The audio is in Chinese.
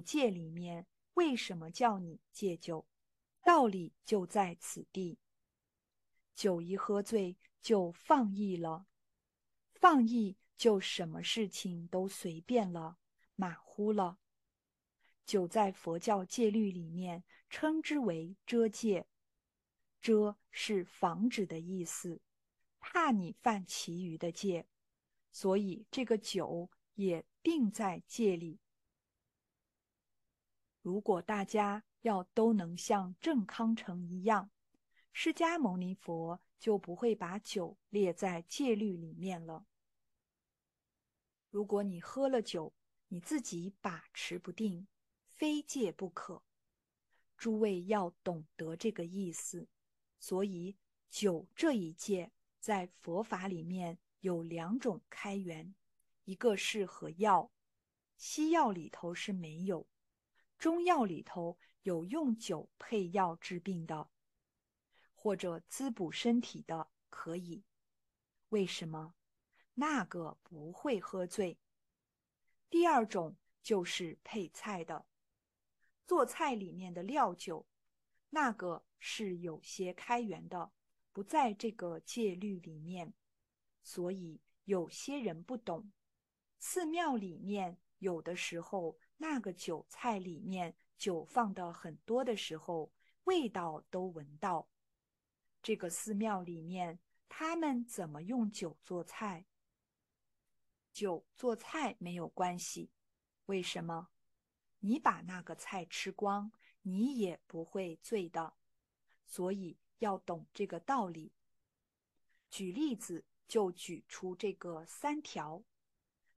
戒里面为什么叫你戒酒？道理就在此地。酒一喝醉就放逸了，放逸就什么事情都随便了，马虎了。酒在佛教戒律里面称之为遮戒，遮是防止的意思，怕你犯其余的戒，所以这个酒也定在戒里。如果大家要都能像郑康成一样，释迦牟尼佛就不会把酒列在戒律里面了。如果你喝了酒，你自己把持不定，非戒不可。诸位要懂得这个意思。所以酒这一戒在佛法里面有两种开源，一个是和药，西药里头是没有。中药里头有用酒配药治病的，或者滋补身体的，可以。为什么？那个不会喝醉。第二种就是配菜的，做菜里面的料酒，那个是有些开源的，不在这个戒律里面。所以有些人不懂，寺庙里面有的时候。那个酒菜里面酒放的很多的时候，味道都闻到。这个寺庙里面，他们怎么用酒做菜？酒做菜没有关系，为什么？你把那个菜吃光，你也不会醉的。所以要懂这个道理。举例子就举出这个三条，